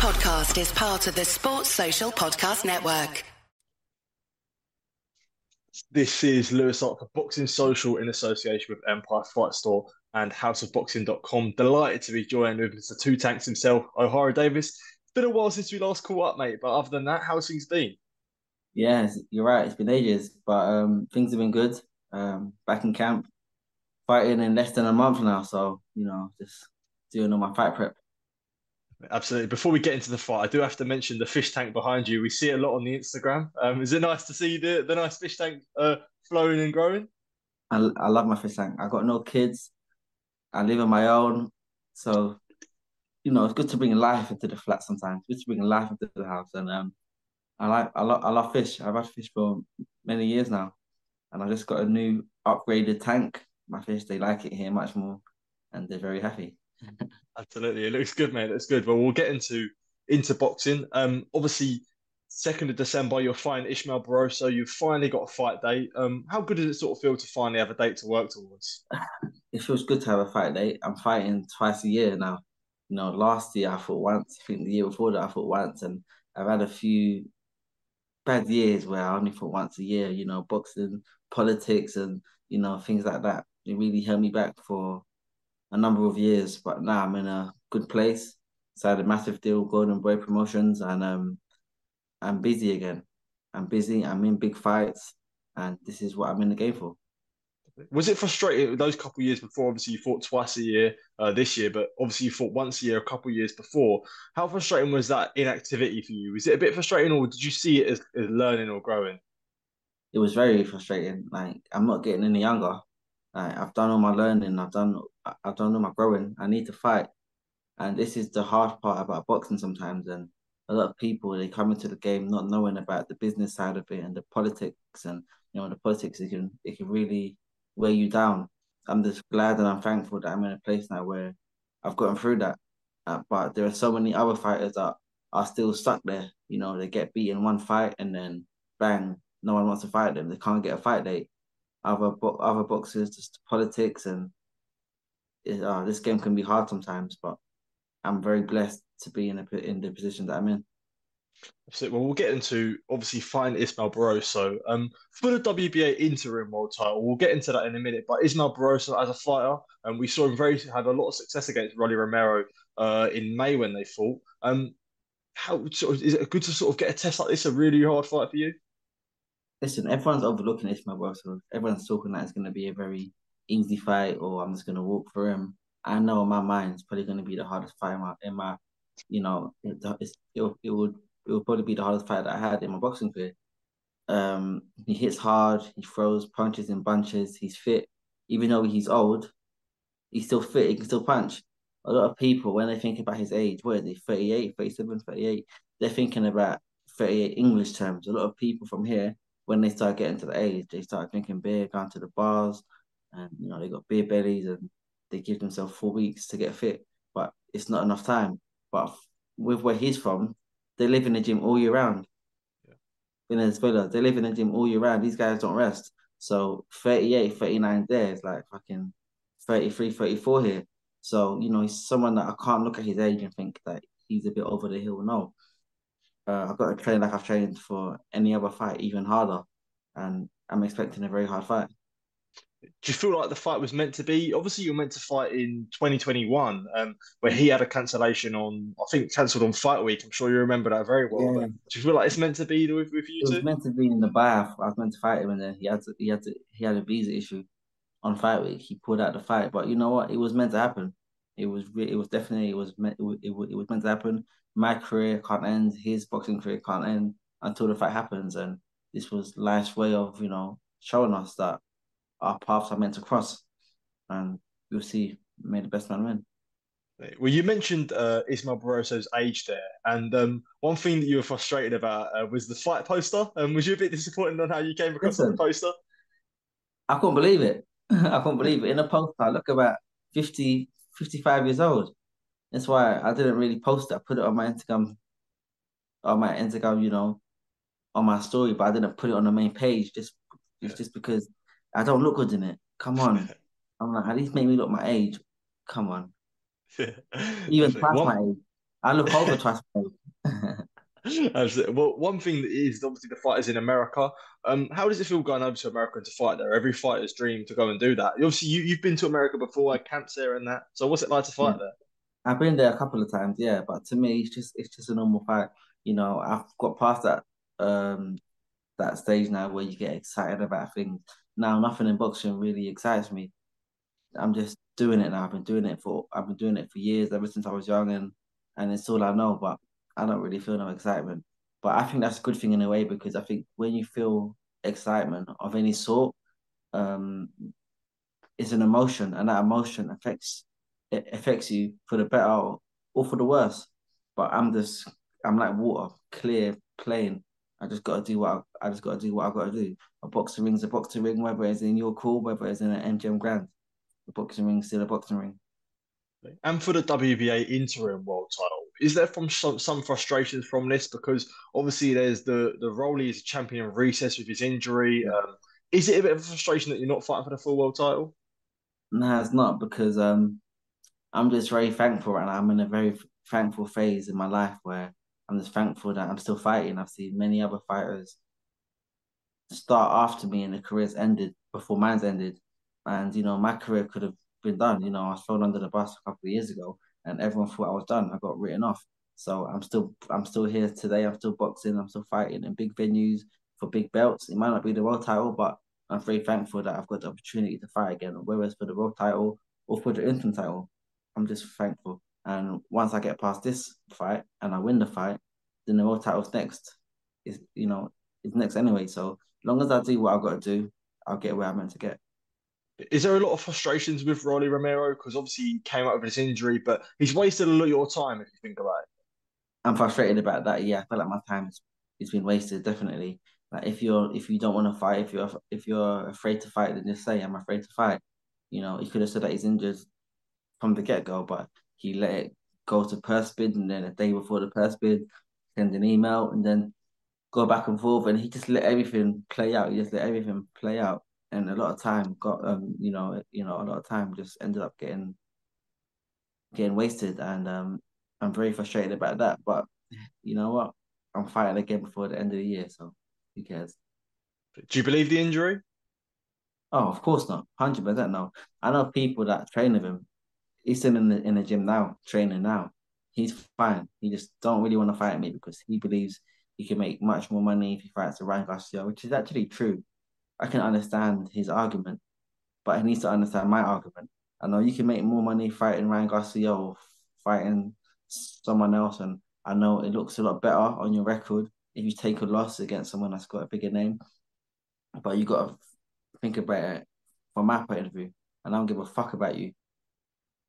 podcast is part of the Sports Social Podcast Network. This is Louis Hart for Boxing Social in association with Empire Fight Store and houseofboxing.com. Delighted to be joined with Mr. Two Tanks himself, Ohara Davies. It's been a while since we last caught up, mate, but other than that, how's things been? Yeah, you're right. It's been ages, but um, things have been good. Um, back in camp, fighting in less than a month now, so you know, just doing all my fight prep. Absolutely. Before we get into the fight, I do have to mention the fish tank behind you. We see it a lot on the Instagram. Um, is it nice to see the, the nice fish tank uh, flowing and growing? I, I love my fish tank. I got no kids. I live on my own. So, you know, it's good to bring life into the flat sometimes. It's good to bring life into the house. And um, I like I love I love fish. I've had fish for many years now. And I just got a new upgraded tank. My fish, they like it here much more and they're very happy. Absolutely, it looks good, mate. It looks good. Well, we'll get into into boxing. Um, obviously, second of December, you're fighting Ismael Barroso. You've finally got a fight date. Um, how good does it sort of feel to finally have a date to work towards? It feels good to have a fight date. I'm fighting twice a year now. You know, last year I fought once. I think the year before that I fought once, and I've had a few bad years where I only fought once a year. You know, boxing, politics, and you know things like that. It really held me back for a number of years, but now I'm in a good place. So I had a massive deal, Golden Boy Promotions, and um, I'm busy again. I'm busy. I'm in big fights, and this is what I'm in the game for. Was it frustrating those couple years before? Obviously, you fought twice a year uh, this year, but obviously you fought once a year a couple of years before. How frustrating was that inactivity for you? Was it a bit frustrating, or did you see it as, as learning or growing? It was very frustrating. Like I'm not getting any younger. Like, I've done all my learning. I've done I've done all my growing. I need to fight, and this is the hard part about boxing sometimes. And a lot of people they come into the game not knowing about the business side of it and the politics, and you know the politics it can it can really weigh you down. I'm just glad and I'm thankful that I'm in a place now where I've gotten through that. Uh, but there are so many other fighters that are still stuck there. You know, they get beat in one fight and then bang, no one wants to fight them. They can't get a fight date other other boxers, just politics, and uh, this game can be hard sometimes. But I'm very blessed to be in a, in the position that I'm in. Absolutely. Well, we'll get into obviously find Ismael Barroso. Um, for the WBA interim world title, we'll get into that in a minute. But Ismael Barroso as a fighter, and um, we saw him very have a lot of success against Rolly Romero uh, in May when they fought. Um, how sort of, is it good to sort of get a test like this? A really hard fight for you? Listen, everyone's overlooking Ismael Barroso. Everyone's talking that it's going to be a very easy fight, or I'm just going to walk for him. I know in my mind it's probably going to be the hardest fight in my, in my you know, it, it, it would it would probably be the hardest fight that I had in my boxing career. Um, he hits hard, he throws punches in bunches, he's fit. Even though he's old, he's still fit, he can still punch. A lot of people, when they think about his age, where he, they, 38, 37, 38, they're thinking about 38 English terms. A lot of people from here when they start getting to the age, they start drinking beer, going to the bars, and you know they got beer bellies, and they give themselves four weeks to get fit, but it's not enough time. But with where he's from, they live in the gym all year round. Yeah. Venezuela, they live in the gym all year round. These guys don't rest. So 38, 39 there is like fucking 33, 34 here. So, you know, he's someone that I can't look at his age and think that he's a bit over the hill. No, uh, I've got to train like I've trained for any other fight, even harder, and I'm expecting a very hard fight. Do you feel like the fight was meant to be? Obviously, you're meant to fight in 2021, um, where he had a cancellation on, I think, cancelled on Fight Week. I'm sure you remember that very well. Yeah. Do you feel like it's meant to be with, with you? It was meant to be in the bar. I was meant to fight him, and then he had to, he had to, he had a visa issue on Fight Week. He pulled out the fight, but you know what? It was meant to happen. It was, it was definitely, it was meant, it was, it was meant to happen my career can't end, his boxing career can't end until the fight happens. And this was life's way of, you know, showing us that our paths are meant to cross. And you'll see, may the best man win. Well, you mentioned uh, Ismael Barroso's age there, and um, one thing that you were frustrated about uh, was the fight poster. Um, was you a bit disappointed on how you came across Listen, the poster? I couldn't believe it. I couldn't believe it. In a poster, I look about 50, 55 years old. That's why I didn't really post it. I put it on my Instagram, on my Instagram, you know, on my story, but I didn't put it on the main page just it's just because I don't look good in it. Come on. I'm like, at least make me look my age. Come on. Even past my age. I look over twice. Absolutely. Well, one thing that is obviously the fighters in America. Um, how does it feel going over to America to fight there? Every fighter's dream to go and do that. Obviously, you, you've been to America before, had camps there and that. So, what's it like to fight yeah. there? I've been there a couple of times, yeah. But to me, it's just it's just a normal fight. You know, I've got past that um that stage now where you get excited about things. Now, nothing in boxing really excites me. I'm just doing it now. I've been doing it for I've been doing it for years, ever since I was young, and and it's all I know. But I don't really feel no excitement. But I think that's a good thing in a way because I think when you feel excitement of any sort, um, it's an emotion, and that emotion affects it affects you for the better or for the worse. But I'm just I'm like water, clear, plain. I just got to do what I, I just got to do what I got to do. A boxing ring's a boxing ring, whether it's in York Hall, whether it's in an MGM Grand. A boxing ring's still a boxing ring. And for the WBA interim world title, is there from some, some frustrations from this? Because obviously there's the the Rolly is a champion of recess with his injury. Um, is it a bit of a frustration that you're not fighting for the full world title? No, it's not because um, I'm just very thankful and I'm in a very thankful phase in my life where I'm just thankful that I'm still fighting. I've seen many other fighters start after me and their careers ended before mine's ended. And, you know, my career could have been done. You know, I was thrown under the bus a couple of years ago and everyone thought I was done. I got written off. So I'm still I'm still here today. I'm still boxing. I'm still fighting in big venues for big belts. It might not be the world title, but I'm very thankful that I've got the opportunity to fight again, whether it's for the world title or for the interim title. I'm just thankful. And once I get past this fight and I win the fight, then the world title's next. Is you know, it's next anyway. So long as I do what I've got to do, I'll get where I'm meant to get. Is there a lot of frustrations with Rolly Romero? Because obviously he came out with his injury, but he's wasted a lot of your time if you think about it. I'm frustrated about that. Yeah, I feel like my time has, has been wasted. Definitely. Like if you're if you don't want to fight, if you're if you're afraid to fight, then just say I'm afraid to fight. You know, he could have said that he's injured from the get go, but he let it go to purse bid, and then a day before the purse bid, send an email, and then go back and forth, and he just let everything play out. He just let everything play out, and a lot of time got um you know you know a lot of time just ended up getting getting wasted, and um I'm very frustrated about that. But you know what, I'm fighting again before the end of the year, so who cares? Do you believe the injury? Oh, of course not. Hundred percent no. I know people that train with him. He's still in the in the gym now, training now. He's fine. He just don't really want to fight me because he believes he can make much more money if he fights Ryan Garcia, which is actually true. I can understand his argument, but he needs to understand my argument. I know you can make more money fighting Ryan Garcia or fighting someone else, and I know it looks a lot better on your record if you take a loss against someone that's got a bigger name. But you got to think about it from my point of view, and I don't give a fuck about you.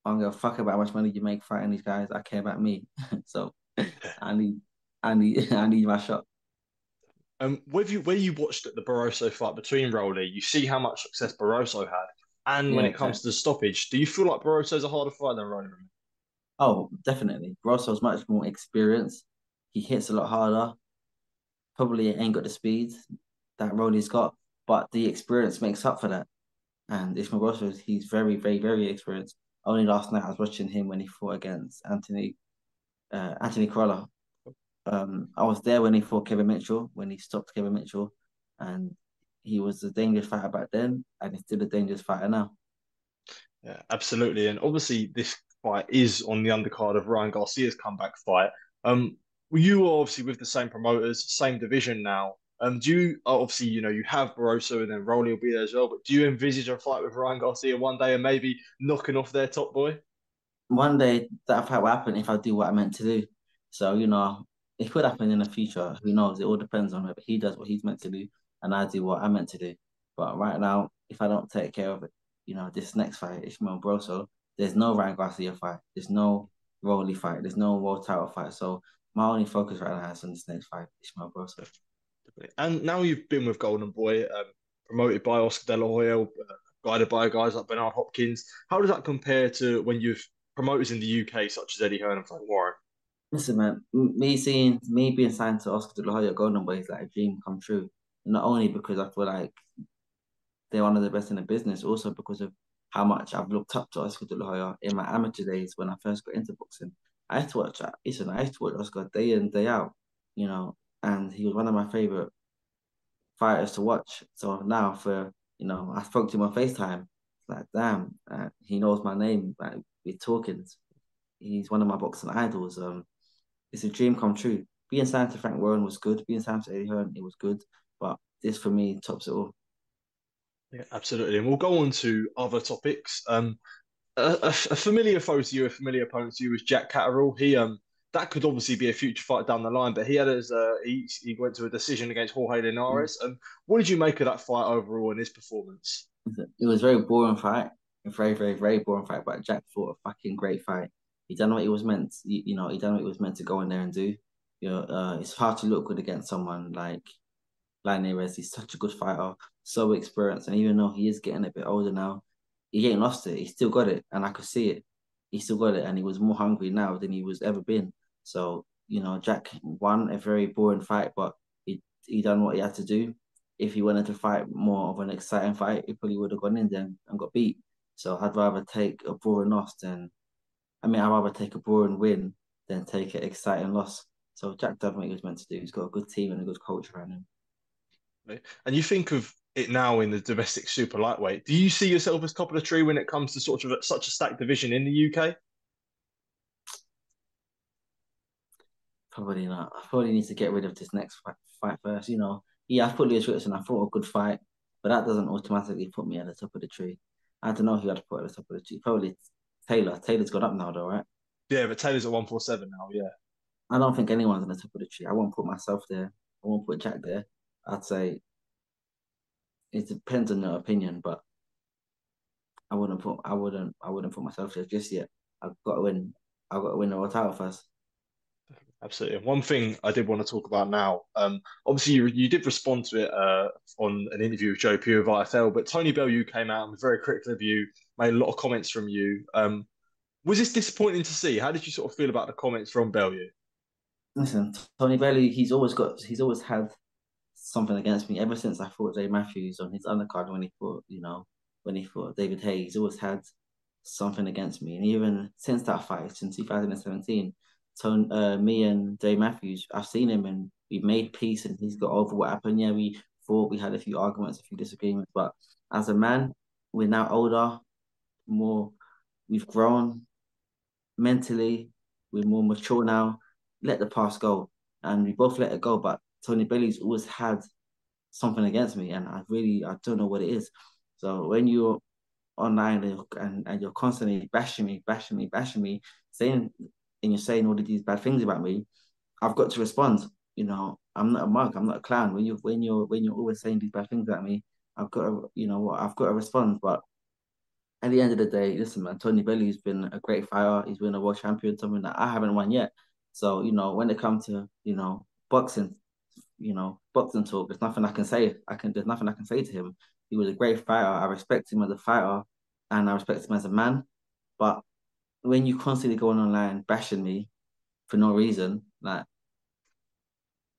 I don't give a fuck about how much money you make fighting these guys. I care about me. so I need, I need, I need my shot. Um, with you, when you watched the Barroso fight between Rolly, you see how much success Barroso had. And yeah, when it comes yeah. to the stoppage, do you feel like Barroso's a harder fighter than Rolly? Oh, definitely. Barroso's much more experienced. He hits a lot harder. Probably ain't got the speed that Rolly's got, but the experience makes up for that. And Ismael Barroso, he's very, very, very experienced. Only last night I was watching him when he fought against Anthony uh, Anthony Crolla um, I was there when he fought Kevin Mitchell, when he stopped Kevin Mitchell, and he was a dangerous fighter back then, and he's still a dangerous fighter now. Yeah, absolutely. And obviously, this fight is on the undercard of Ryan Garcia's comeback fight. Um, you are obviously with the same promoters, same division now. Um, do you obviously you know you have Barroso and then Rolly will be there as well, but do you envisage a fight with Ryan Garcia one day and maybe knocking off their top boy? One day that fight will happen if I do what I meant to do. So you know, it could happen in the future. Who knows? It all depends on whether he does what he's meant to do and I do what I'm meant to do. But right now, if I don't take care of it, you know, this next fight, Ismael Barroso, there's no Ryan Garcia fight. There's no Rolly fight. There's no world title fight. So my only focus right now is on this next fight, Ismael Barroso. And now you've been with Golden Boy, um, promoted by Oscar De La Hoya, uh, guided by guys like Bernard Hopkins. How does that compare to when you've promoters in the UK, such as Eddie Hearn and Frank Warren? Listen, man, me seeing me being signed to Oscar De La Hoya Golden Boy is like a dream come true. Not only because I feel like they're one of the best in the business, also because of how much I've looked up to Oscar De La Hoya in my amateur days when I first got into boxing. I used to watch. Listen, I used to watch Oscar day in day out. You know, and he was one of my favorite fighters to watch. So now, for you know, I spoke to him on Facetime. Like, damn, uh, he knows my name. Like, we're talking. He's one of my boxing idols. Um, it's a dream come true. Being signed to Frank Warren was good. Being signed to Eddie Hearn, it was good. But this for me tops it all. Yeah, absolutely. And we'll go on to other topics. Um, a, a, a familiar foe to you, a familiar opponent to you was Jack Catterall. He um that could obviously be a future fight down the line, but he had his uh, he, he went to a decision against Jorge Linares. Mm. Um, what did you make of that fight overall and his performance? It was a very boring fight, a very very very boring fight. But Jack fought a fucking great fight. He done what he was meant. You, you know, he done what he was meant to go in there and do. You know, uh, it's hard to look good against someone like Linares. He's such a good fighter, so experienced, and even though he is getting a bit older now, he ain't lost it. He still got it, and I could see it. He still got it, and he was more hungry now than he was ever been. So you know, Jack won a very boring fight, but he he done what he had to do. If he wanted to fight more of an exciting fight, he probably would have gone in there and got beat. So I'd rather take a boring loss than, I mean, I'd rather take a boring win than take an exciting loss. So Jack done what he was meant to do. He's got a good team and a good coach around him. And you think of it now in the domestic super lightweight. Do you see yourself as top of the tree when it comes to sort of such a stacked division in the UK? Probably not. I probably need to get rid of this next fight, fight first. You know, yeah, I put Lewis Ritson. I thought a good fight, but that doesn't automatically put me at the top of the tree. I don't know who I'd put at the top of the tree. Probably Taylor. Taylor's got up now, though, right? Yeah, but Taylor's at one four seven now. Yeah. I don't think anyone's on the top of the tree. I won't put myself there. I won't put Jack there. I'd say it depends on your opinion, but I wouldn't put I wouldn't I wouldn't put myself there just yet. I've got to win. I've got to win the world title first. Absolutely. And one thing I did want to talk about now, um, obviously you, you did respond to it uh, on an interview with Joe Pugh of IFL, but Tony Bellew came out and was very critical of you, made a lot of comments from you. Um, was this disappointing to see? How did you sort of feel about the comments from Bellew? Listen, Tony Bellew, he's always got, he's always had something against me ever since I fought Derry Matthews on his undercard when he fought, you know, when he fought David Haye. He's always had something against me, and even since that fight, since 2017, so uh, me and Derry Matthews, I've seen him and we've made peace, and he's got over what happened. Yeah, we fought, we had a few arguments, a few disagreements, but as a man, we're now older, more, we've grown mentally, we're more mature now. Let the past go, and we both let it go, but Tony Bellew's always had something against me, and I really I don't know what it is. So when you're online and, and you're constantly bashing me, bashing me, bashing me, saying and you're saying all of these bad things about me, I've got to respond. You know, I'm not a mug, I'm not a clown. When you when you're when you're always saying these bad things about me, I've got to you know what I've got to respond. But at the end of the day, listen, man, Tony Bellew's been a great fighter. He's been a world champion, something that I haven't won yet. So you know, when it comes to you know boxing, you know, boxing talk. There's nothing I can say. I can. There's nothing I can say to him. He was a great fighter. I respect him as a fighter, and I respect him as a man. But when you constantly going online bashing me for no reason, like,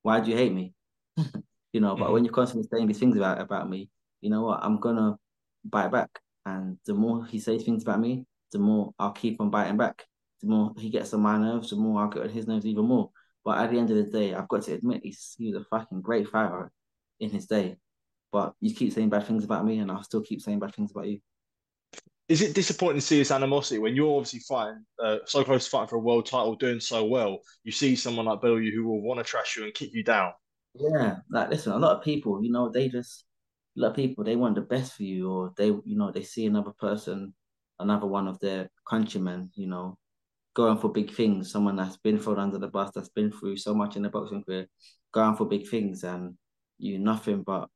why do you hate me? you know. But mm-hmm. when you're constantly saying these things about about me, you know what? I'm gonna bite back. And the more he says things about me, the more I'll keep on biting back. The more he gets on my nerves, the more I'll get on his nerves even more. But at the end of the day, I've got to admit he's he was a fucking great fighter in his day. But you keep saying bad things about me, and I'll still keep saying bad things about you. Is it disappointing to see this animosity when you're obviously fighting uh, so close to fighting for a world title, doing so well? You see someone like Bellew who will want to trash you and kick you down. Yeah, like listen, a lot of people, you know, they just a lot of people they want the best for you, or they, you know, they see another person, another one of their countrymen, you know, going for big things, someone that's been thrown under the bus, that's been through so much in the boxing career, going for big things, and you nothing but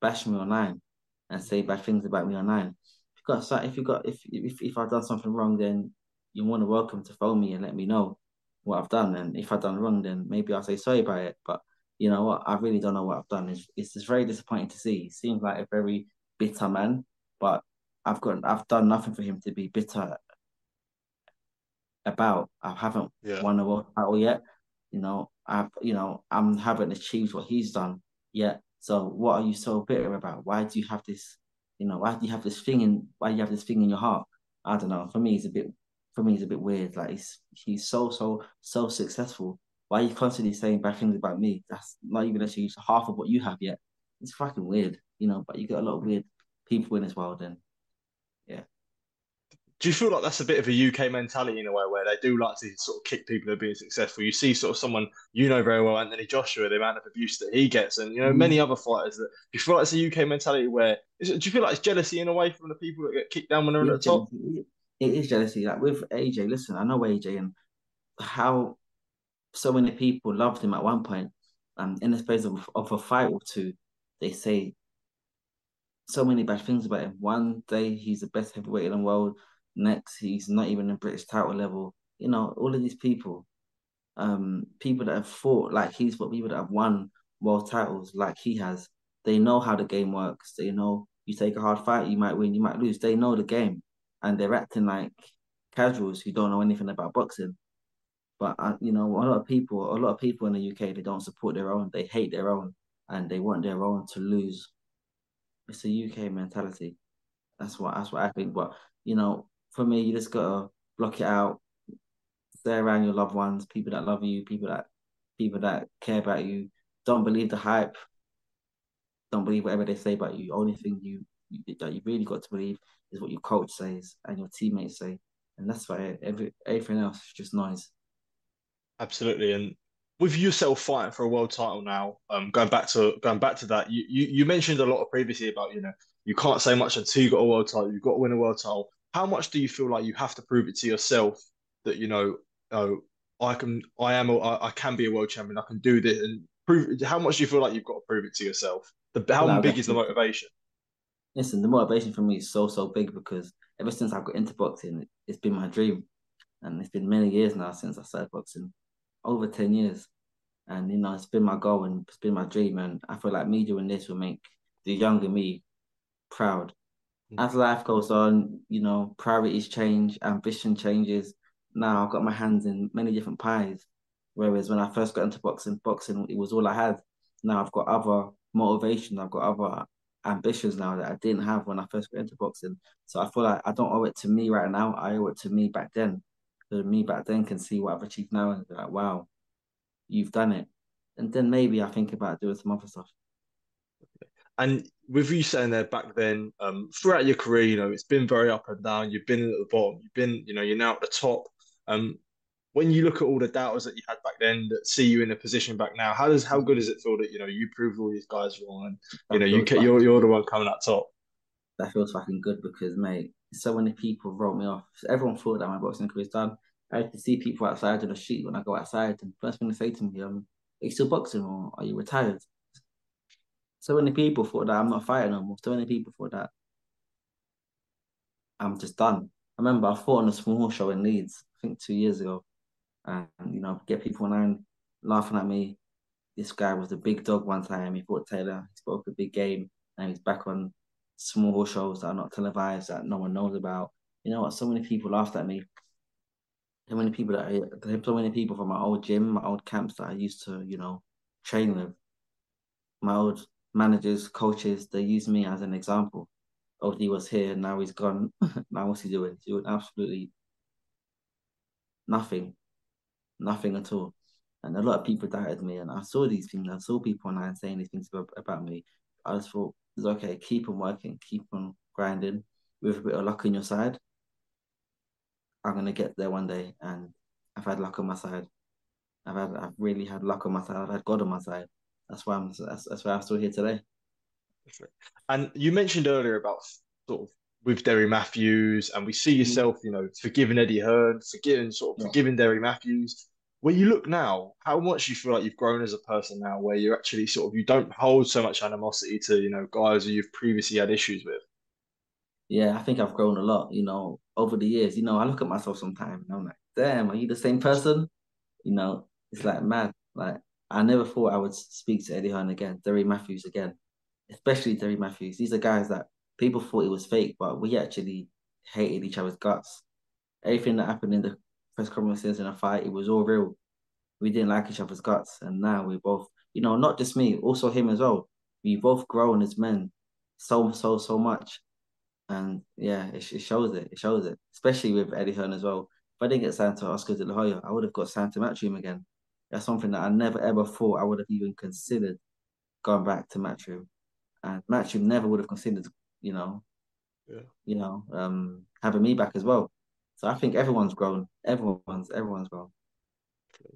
bash me online and say bad things about me online. Got if you got if if if I've done something wrong, then you're more than welcome to phone me and let me know what I've done. And if I've done wrong, then maybe I'll say sorry about it. But you know what? I really don't know what I've done. It's it's just very disappointing to see. He seems like a very bitter man, but I've got I've done nothing for him to be bitter about. I haven't yeah. won a world title yet. You know, I've you know, I'm haven't achieved what he's done yet. So what are you so bitter about? Why do you have this, you know, why do you have this thing in why do you have this thing in your heart? I don't know. For me it's a bit for me it's a bit weird. Like he's he's so so so successful. Why are you constantly saying bad things about me? That's not even actually half of what you have yet. It's fucking weird, you know. But you get a lot of weird people in this world, and. Do you feel like that's a bit of a UK mentality in a way where they do like to sort of kick people who are being successful? You see, sort of someone you know very well, Anthony Joshua, the amount of abuse that he gets, and you know mm. many other fighters. That do you feel like it's a UK mentality where is it, do you feel like it's jealousy in a way from the people that get kicked down when they're at the top? jealousy. It is jealousy. Like with AJ, listen, I know AJ and how so many people loved him at one point. And in the space of, of a fight or two, they say so many bad things about him. One day he's the best heavyweight in the world. Next, he's not even in British title level. You know, all of these people, um, people that have fought like he's fought, people that have won world titles like he has. They know how the game works. They know you take a hard fight, you might win, you might lose. They know the game, and they're acting like casuals who don't know anything about boxing. But uh, you know, a lot of people, a lot of people in the UK, they don't support their own. They hate their own, and they want their own to lose. It's a UK mentality. That's what that's what I think. But you know, for me, you just gotta block it out. Stay around your loved ones, people that love you, people that people that care about you. Don't believe the hype. Don't believe whatever they say about you. Only thing you that you really got to believe is what your coach says and your teammates say, and that's about it. Every everything else is just noise. Absolutely, and with yourself fighting for a world title now, um, going back to going back to that, you, you you mentioned a lot of previously about you know you can't say much until you got a world title. You've got to win a world title. How much do you feel like you have to prove it to yourself that you know, oh, I can, I am, I, I can be a world champion. I can do this, and prove. How much do you feel like you've got to prove it to yourself? The how Well, big is the motivation? Listen, the motivation for me is so so big because ever since I got into boxing, it's been my dream, and it's been many years now since I started boxing, over ten years, and you know it's been my goal and it's been my dream, and I feel like me doing this will make the younger me proud. As life goes on, you know, priorities change, ambition changes. Now I've got my hands in many different pies, whereas when I first got into boxing, boxing it was all I had. Now I've got other motivation, I've got other ambitions now that I didn't have when I first got into boxing. So I feel like I don't owe it to me right now. I owe it to me back then. So me back then can see what I've achieved now and be like, wow, you've done it. And then maybe I think about doing some other stuff. And with you saying there back then, um, throughout your career, you know, it's been very up and down. You've been at the bottom. You've been, you know, you're now at the top. Um, when you look at all the doubters that you had back then that see you in a position back now, how does how good does it feel that you know you proved all these guys wrong and you That know you you're you're the one coming out top? that feels fucking good because mate, so many people wrote me off. Everyone thought that my boxing career is done. I used to see people outside on the street when I go outside, and first thing they say to me, um, are you still boxing or are you retired? So many people thought that I'm not fighting no more. So many people thought that I'm just done. I remember I fought on a small show in Leeds, I think two years ago, and you know, get people online laughing at me. This guy was a big dog one time. He fought Taylor. He spoke a big game, and he's back on small shows that are not televised that no one knows about. You know what? So many people laughed at me. So many people that I, so many people from my old gym, my old camps that I used to, you know, train with. My old managers, coaches, they use me as an example. Oh, he was here, now he's gone. now what's he doing? He's doing absolutely nothing, nothing at all. And a lot of people doubted me, and I saw these things. I saw people online saying these things about, about me. I just thought it's okay. Keep on working, keep on grinding. With a bit of luck on your side, I'm gonna get there one day. And I've had luck on my side. I've had, I've really had luck on my side. I've had God on my side. That's why I'm. That's, that's why I'm still here today. And you mentioned earlier about sort of with Derry Matthews, and we see mm-hmm. yourself, you know, forgiving Eddie Hearn, forgiving sort of forgiving Derry Matthews. When you look now, how much you feel like you've grown as a person now, where you're actually sort of you don't hold so much animosity to you know guys who you've previously had issues with. Yeah, I think I've grown a lot. You know, over the years. You know, I look at myself sometimes and I'm like, damn, are you the same person? You know, it's like mad. Like I never thought I would speak to Eddie Hearn again, Derry Matthews again, especially Derry Matthews. These are guys that people thought it was fake, but we actually hated each other's guts. Everything that happened in the press conferences in a fight, it was all real. We didn't like each other's guts, and now we both, you know, not just me, also him as well. We both grown as men, so so so much, and yeah, it, it shows it. It shows it, especially with Eddie Hearn as well. If I didn't get signed to Oscar De La Hoya, I would have got signed to Matchroom again. That's something that I never ever thought I would have even considered going back to Matchroom, and Matchroom never would have considered, you know, yeah. you know, um, having me back as well. So I think everyone's grown. Everyone's everyone's grown.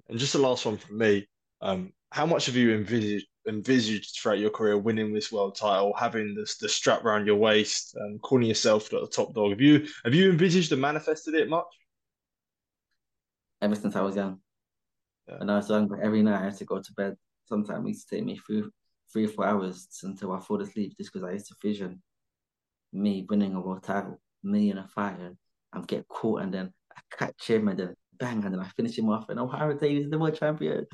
And just the last one from me. Um, how much have you envisaged envisaged throughout your career winning this world title, having this the strap around your waist, um, calling yourself the top dog? Have you have you envisaged and manifested it much? Ever since I was young. Yeah. When I was young, every night I had to go to bed. Sometimes it used to take me through three or four hours until I fall asleep just because I used to vision me winning a world title, me in a fight, and I'm get caught and then I catch him and then bang and then I finish him off and oh, Ohara Davies is the world champion.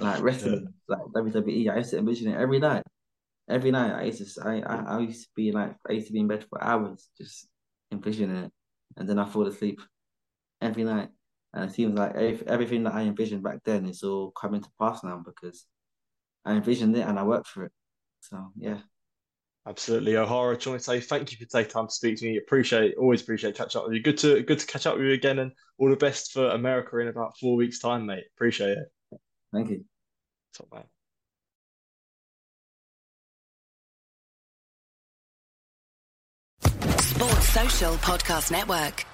Like wrestling, yeah. like WWE. I used to envision it every night. Every night I used to I, I, I used to be like I used to be in bed for hours just envisioning it. And then I fall asleep every night. And it seems like everything that I envisioned back then is all coming to pass now because I envisioned it and I worked for it. So yeah. Absolutely, Ohara. I want to say thank you for taking time to speak to me. Appreciate, always appreciate catch up with you. Good to good to catch up with you again, and all the best for America in about four weeks' time, mate. Appreciate it. Thank you. Top man. Sports Social Podcast Network.